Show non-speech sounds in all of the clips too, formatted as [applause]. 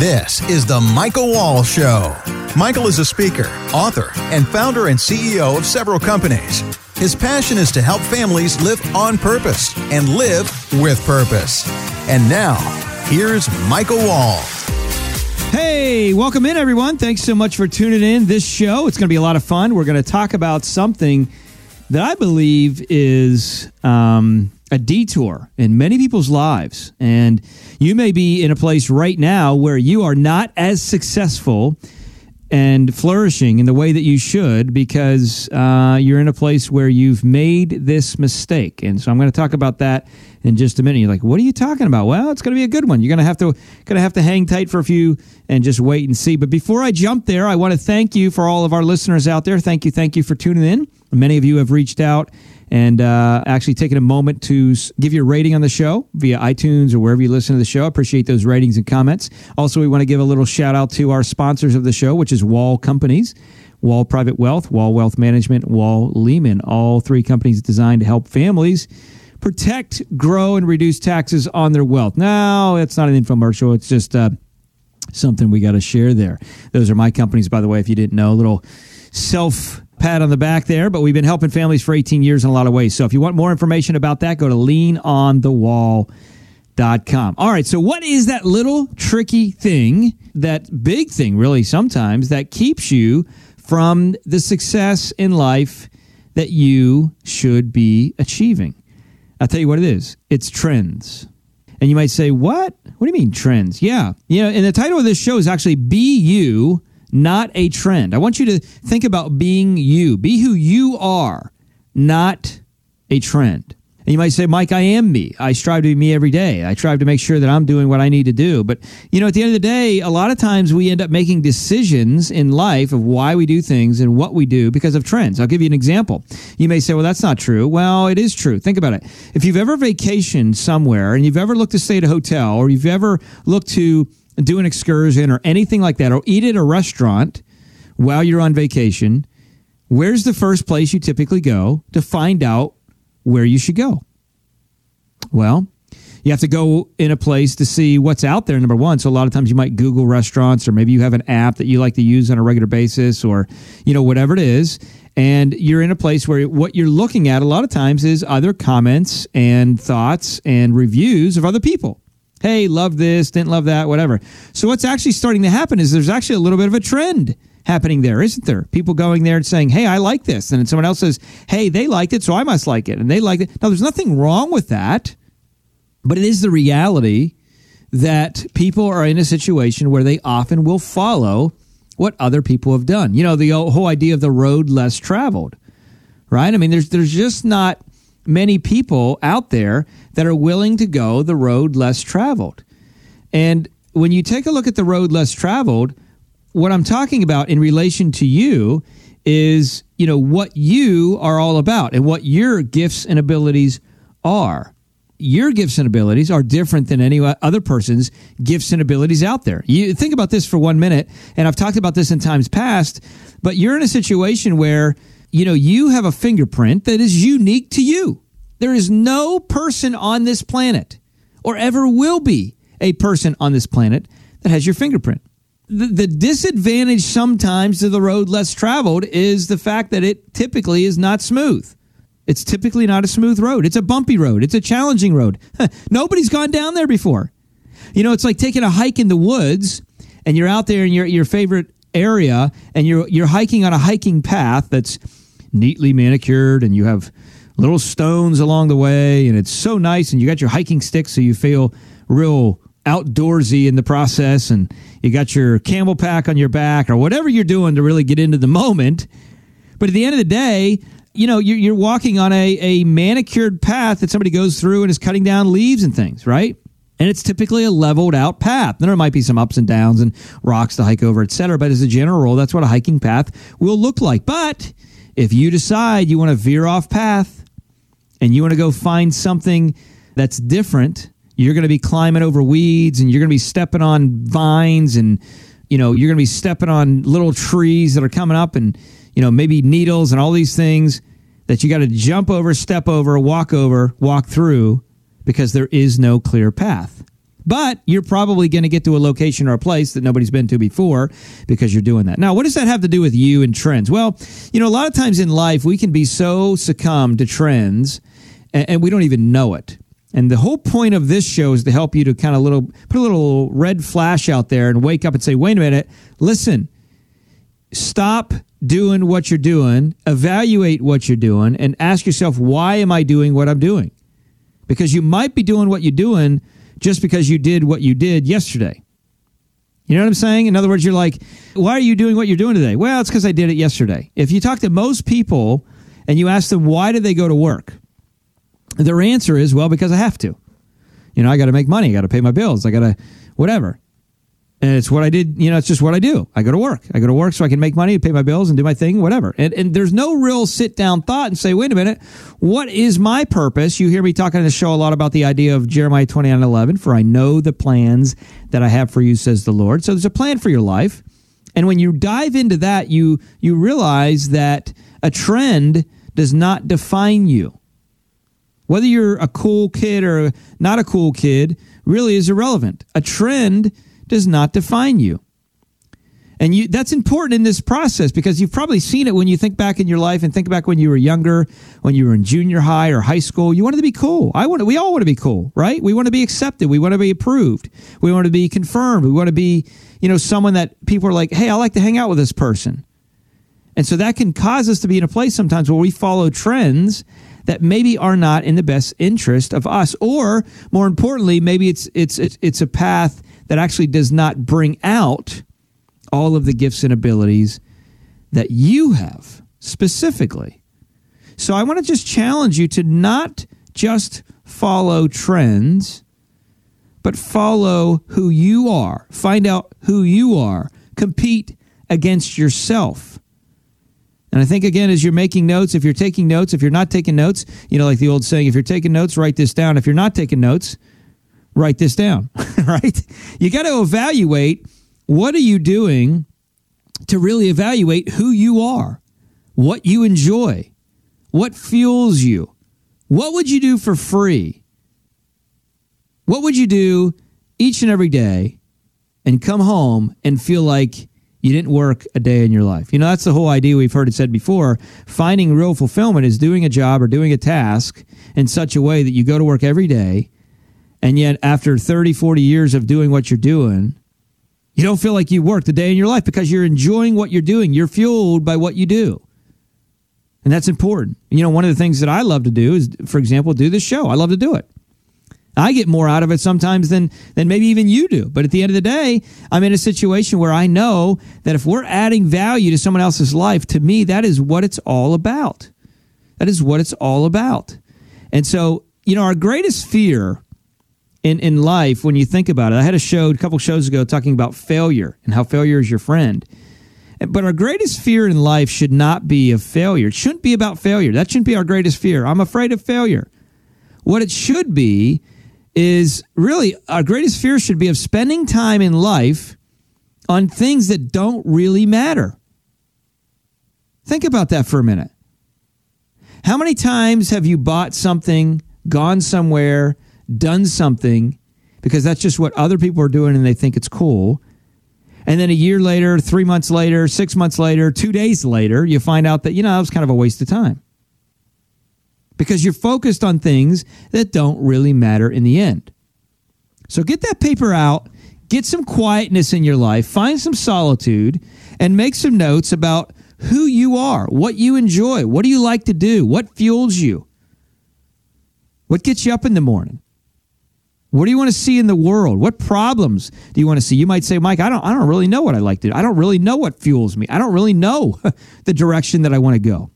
This is The Michael Wall Show. Michael is a speaker, author, and founder and CEO of several companies. His passion is to help families live on purpose and live with purpose. And now, here's Michael Wall. Hey, welcome in, everyone. Thanks so much for tuning in this show. It's going to be a lot of fun. We're going to talk about something that I believe is um, a detour in many people's lives. And you may be in a place right now where you are not as successful and flourishing in the way that you should because uh, you're in a place where you've made this mistake. And so I'm going to talk about that in just a minute. You're like, what are you talking about? Well, it's going to be a good one. You're going to have to going to have to hang tight for a few and just wait and see. But before I jump there, I want to thank you for all of our listeners out there. Thank you, thank you for tuning in. Many of you have reached out and uh, actually taking a moment to give you a rating on the show via iTunes or wherever you listen to the show. I appreciate those ratings and comments. Also, we want to give a little shout out to our sponsors of the show, which is Wall Companies. Wall Private Wealth, Wall Wealth Management, Wall Lehman, all three companies designed to help families protect, grow, and reduce taxes on their wealth. Now, it's not an infomercial. It's just uh, something we got to share there. Those are my companies, by the way, if you didn't know. A little self pat on the back there, but we've been helping families for 18 years in a lot of ways. So if you want more information about that, go to leanonthewall.com. All right, so what is that little tricky thing, that big thing really sometimes, that keeps you from the success in life that you should be achieving? I'll tell you what it is it's trends. And you might say, What? What do you mean trends? Yeah. You know, and the title of this show is actually Be You not a trend. I want you to think about being you. Be who you are, not a trend. And you might say, Mike, I am me. I strive to be me every day. I strive to make sure that I'm doing what I need to do. But, you know, at the end of the day, a lot of times we end up making decisions in life of why we do things and what we do because of trends. I'll give you an example. You may say, well, that's not true. Well, it is true. Think about it. If you've ever vacationed somewhere and you've ever looked to stay at a hotel or you've ever looked to do an excursion or anything like that, or eat at a restaurant while you're on vacation, where's the first place you typically go to find out where you should go? Well, you have to go in a place to see what's out there number one. So a lot of times you might google restaurants or maybe you have an app that you like to use on a regular basis or you know whatever it is. And you're in a place where what you're looking at a lot of times is other comments and thoughts and reviews of other people Hey, love this, didn't love that, whatever. So what's actually starting to happen is there's actually a little bit of a trend happening there, isn't there? People going there and saying, "Hey, I like this," and then someone else says, "Hey, they liked it, so I must like it," and they like it. Now, there's nothing wrong with that, but it is the reality that people are in a situation where they often will follow what other people have done. You know, the whole idea of the road less traveled, right? I mean, there's there's just not many people out there that are willing to go the road less traveled. And when you take a look at the road less traveled, what I'm talking about in relation to you is, you know, what you are all about and what your gifts and abilities are. Your gifts and abilities are different than any other person's gifts and abilities out there. You think about this for one minute, and I've talked about this in times past, but you're in a situation where you know, you have a fingerprint that is unique to you. There is no person on this planet, or ever will be a person on this planet, that has your fingerprint. The, the disadvantage sometimes to the road less traveled is the fact that it typically is not smooth. It's typically not a smooth road. It's a bumpy road. It's a challenging road. [laughs] Nobody's gone down there before. You know, it's like taking a hike in the woods and you're out there in your, your favorite area and you're you're hiking on a hiking path that's neatly manicured and you have little stones along the way and it's so nice and you got your hiking stick so you feel real outdoorsy in the process and you got your camel pack on your back or whatever you're doing to really get into the moment but at the end of the day you know you're, you're walking on a, a manicured path that somebody goes through and is cutting down leaves and things right and it's typically a leveled out path. then There might be some ups and downs and rocks to hike over, etc. But as a general rule, that's what a hiking path will look like. But if you decide you want to veer off path and you want to go find something that's different, you're going to be climbing over weeds and you're going to be stepping on vines and you know, you're going to be stepping on little trees that are coming up and you know, maybe needles and all these things that you got to jump over, step over, walk over, walk through because there is no clear path. But you're probably going to get to a location or a place that nobody's been to before because you're doing that. Now, what does that have to do with you and trends? Well, you know, a lot of times in life, we can be so succumb to trends and, and we don't even know it. And the whole point of this show is to help you to kind of little put a little red flash out there and wake up and say, wait a minute, listen, stop doing what you're doing, evaluate what you're doing, and ask yourself, why am I doing what I'm doing? Because you might be doing what you're doing just because you did what you did yesterday. You know what I'm saying? In other words, you're like, why are you doing what you're doing today? Well, it's because I did it yesterday. If you talk to most people and you ask them, why do they go to work? Their answer is, well, because I have to. You know, I got to make money. I got to pay my bills. I got to, whatever. And it's what I did. You know, it's just what I do. I go to work. I go to work so I can make money, pay my bills, and do my thing, whatever. And, and there's no real sit down thought and say, wait a minute, what is my purpose? You hear me talking in the show a lot about the idea of Jeremiah 29 11, for I know the plans that I have for you, says the Lord. So there's a plan for your life. And when you dive into that, you you realize that a trend does not define you. Whether you're a cool kid or not a cool kid really is irrelevant. A trend does not define you. And you, that's important in this process because you've probably seen it when you think back in your life and think back when you were younger, when you were in junior high or high school. You wanted to be cool. I want. We all want to be cool, right? We want to be accepted. We want to be approved. We want to be confirmed. We want to be, you know, someone that people are like, hey, I like to hang out with this person. And so that can cause us to be in a place sometimes where we follow trends that maybe are not in the best interest of us, or more importantly, maybe it's it's it's, a path that actually does not bring out all of the gifts and abilities that you have specifically. So I want to just challenge you to not just follow trends, but follow who you are. Find out who you are. Compete against yourself. And I think, again, as you're making notes, if you're taking notes, if you're not taking notes, you know, like the old saying, if you're taking notes, write this down. If you're not taking notes, write this down, [laughs] right? You got to evaluate what are you doing to really evaluate who you are, what you enjoy, what fuels you. What would you do for free? What would you do each and every day and come home and feel like you didn't work a day in your life? You know, that's the whole idea we've heard it said before. Finding real fulfillment is doing a job or doing a task in such a way that you go to work every day and yet, after 30, 40 years of doing what you're doing, you don't feel like you worked a day in your life because you're enjoying what you're doing. You're fueled by what you do. And that's important. You know, one of the things that I love to do is, for example, do this show. I love to do it. I get more out of it sometimes than than maybe even you do. But at the end of the day, I'm in a situation where I know that if we're adding value to someone else's life, to me, that is what it's all about. That is what it's all about. And so, you know, our greatest fear in, in life when you think about it. I had a show a couple shows ago talking about failure and how failure is your friend. But our greatest fear in life should not be of failure. It shouldn't be about failure. That shouldn't be our greatest fear. I'm afraid of failure. What it should be is really our greatest fear should be of spending time in life on things that don't really matter. Think about that for a minute. How many times have you bought something, gone somewhere, done something because that's just what other people are doing and they think it's cool. And then a year later, three months later, six months later, two days later, you find out that, you know, it was kind of a waste of time. Because you're focused on things that don't really matter in the end. So get that paper out, get some quietness in your life, find some solitude, and make some notes about who you are, what you enjoy, what do you like to do, what fuels you, what gets you up in the morning. What do you want to see in the world? What problems do you want to see? You might say, Mike, I don't, I don't really know what I like to do. I don't really know what fuels me. I don't really know [laughs] the direction that I want to go.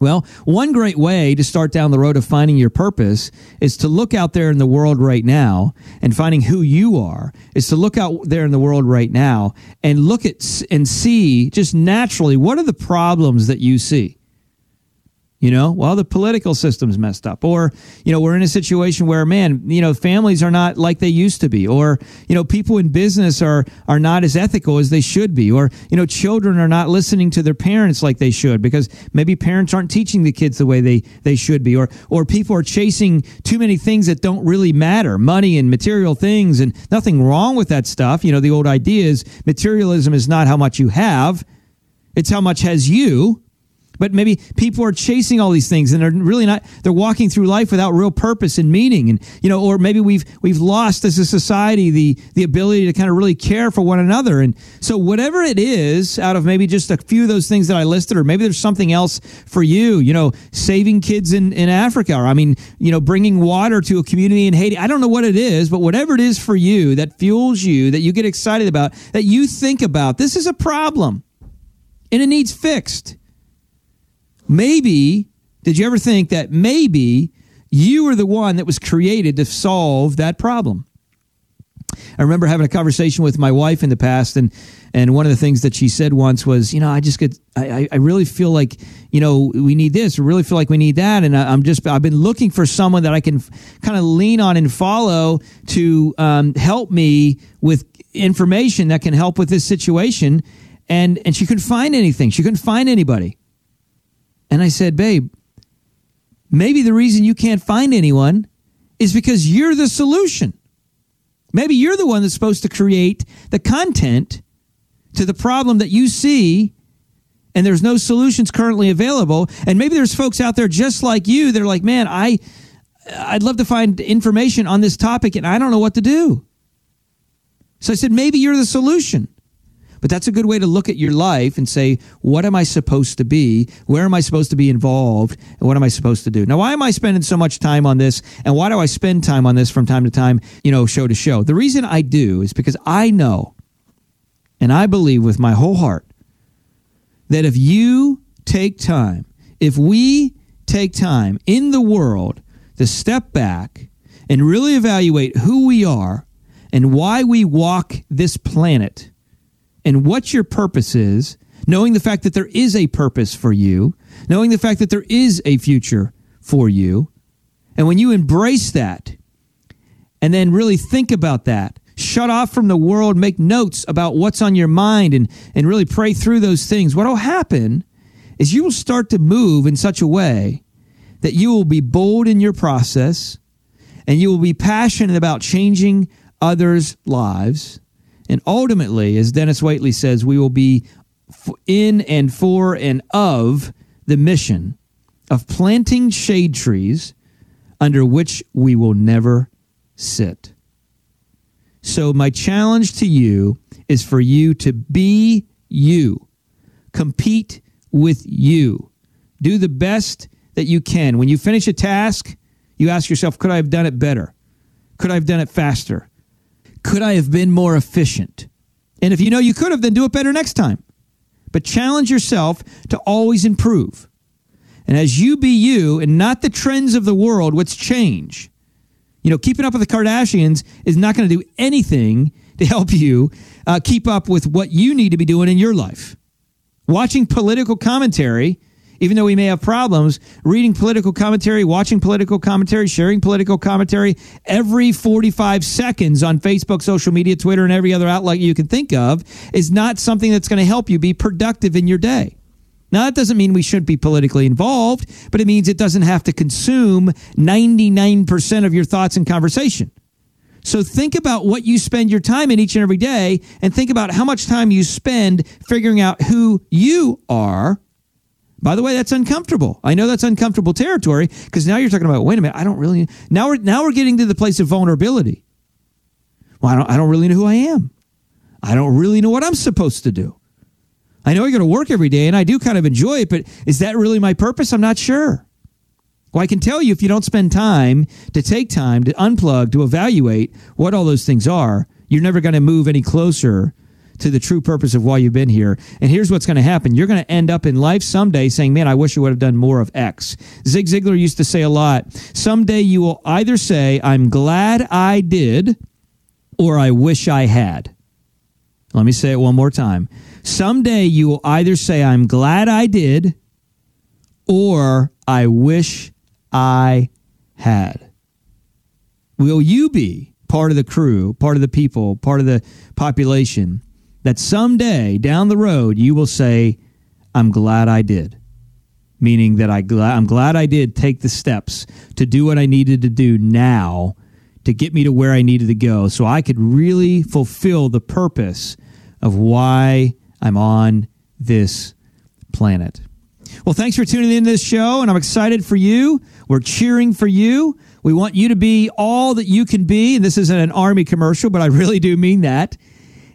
Well, one great way to start down the road of finding your purpose is to look out there in the world right now and finding who you are, is to look out there in the world right now and look at and see just naturally what are the problems that you see? You know, well, the political system's messed up. Or, you know, we're in a situation where, man, you know, families are not like they used to be. Or, you know, people in business are, are not as ethical as they should be. Or, you know, children are not listening to their parents like they should because maybe parents aren't teaching the kids the way they, they should be. Or, or people are chasing too many things that don't really matter money and material things. And nothing wrong with that stuff. You know, the old idea is materialism is not how much you have, it's how much has you but maybe people are chasing all these things and they're really not they're walking through life without real purpose and meaning. And you know or maybe we've we've lost as a society the the ability to kind of really care for one another. And so whatever it is out of maybe just a few of those things that I listed or maybe there's something else for you you know saving kids in in Africa or I mean you know bringing water to a community in Haiti. I don't know what it is but whatever it is for you that fuels you that you get excited about that you think about this is a problem and it needs fixed maybe, did you ever think that maybe you were the one that was created to solve that problem? I remember having a conversation with my wife in the past, and and one of the things that she said once was, you know, I just get, I, I really feel like, you know, we need this, I really feel like we need that, and I, am just, I've been looking for someone that I can kind of lean on and follow to um, help me with information that can help with this situation, and and she couldn't find anything, she couldn't find anybody. And I said, Babe, maybe the reason you can't find anyone is because you're the solution. Maybe you're the one that's supposed to create the content to the problem that you see and there's no solutions currently available. And maybe there's folks out there just like you that are like man i i'd love to find information on this topic and i don't know what to do. So i said maybe you're the solution but that's a good way to look at your life and say, what am I supposed to be? Where am I supposed to be involved? And what am I supposed to do? Now, why am I spending so much time on this? And why do I spend time on this from time to time, you know, show to show? The reason I do is because I know and I believe with my whole heart that if you take time, if we take time in the world to step back and really evaluate who we are and why we walk this planet, and what your purpose is, knowing the fact that there is a purpose for you, knowing the fact that there is a future for you. And when you embrace that and then really think about that, shut off from the world, make notes about what's on your mind and, and really pray through those things, what will happen is you will start to move in such a way that you will be bold in your process and you will be passionate about changing others' lives and ultimately, as Dennis Waitley says, we will be in and for and of the mission of planting shade trees under which we will never sit. So, my challenge to you is for you to be you, compete with you, do the best that you can. When you finish a task, you ask yourself, could I have done it better? Could I have done it faster? Could I have been more efficient? And if you know you could have, then do it better next time. But challenge yourself to always improve. And as you be you and not the trends of the world, what's change? You know, keeping up with the Kardashians is not going to do anything to help you uh, keep up with what you need to be doing in your life. Watching political commentary even though we may have problems, reading political commentary, watching political commentary, sharing political commentary every 45 seconds on Facebook, social media, Twitter, and every other outlet you can think of is not something that's going to help you be productive in your day. Now, that doesn't mean we shouldn't be politically involved, but it means it doesn't have to consume 99% of your thoughts and conversation. So think about what you spend your time in each and every day and think about how much time you spend figuring out who you are by the way, that's uncomfortable. I know that's uncomfortable territory because now you're talking about, wait a minute, I don't really now we're now we're getting to the place of vulnerability. Well, I don't I don't really know who I am. I don't really know what I'm supposed to do. I know I go to work every day and I do kind of enjoy it, but is that really my purpose? I'm not sure. Well, I can tell you if you don't spend time to take time to unplug, to evaluate what all those things are, you're never going to move any closer to the true purpose of why you've been here. And here's what's going to happen. You're going to end up in life someday saying, man, I wish I would have done more of X. Zig Ziglar used to say a lot, someday you will either say, I'm glad I did, or I wish I had. Let me say it one more time. Someday you will either say, I'm glad I did, or I wish I had? Will you be part of the crew, part of the people, part of the population that someday down the road you will say, I'm glad I did? Meaning that I gla- I'm glad I did take the steps to do what I needed to do now to get me to where I needed to go so I could really fulfill the purpose of why I'm on this planet. Well, thanks for tuning in to this show, and I'm excited for you. We're cheering for you. We want you to be all that you can be. And this isn't an army commercial, but I really do mean that.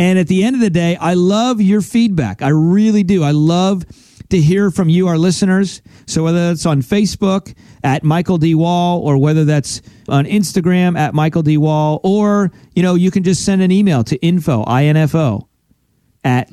And at the end of the day, I love your feedback. I really do. I love to hear from you, our listeners. So whether that's on Facebook at Michael D. Wall or whether that's on Instagram at Michael D. Wall, or, you know, you can just send an email to info, I-N-F-O, at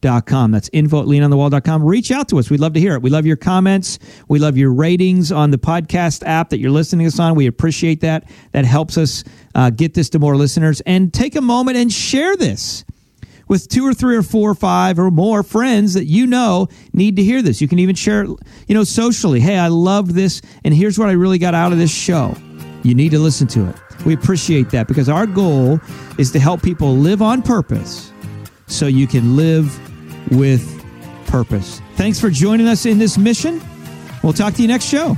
leanonthewall.com. That's info at leanonthewall.com. Reach out to us. We'd love to hear it. We love your comments. We love your ratings on the podcast app that you're listening to us on. We appreciate that. That helps us uh, get this to more listeners. And take a moment and share this with two or three or four or five or more friends that you know need to hear this. You can even share it, you know, socially. Hey, I loved this, and here's what I really got out of this show. You need to listen to it. We appreciate that because our goal is to help people live on purpose so you can live with purpose. Thanks for joining us in this mission. We'll talk to you next show.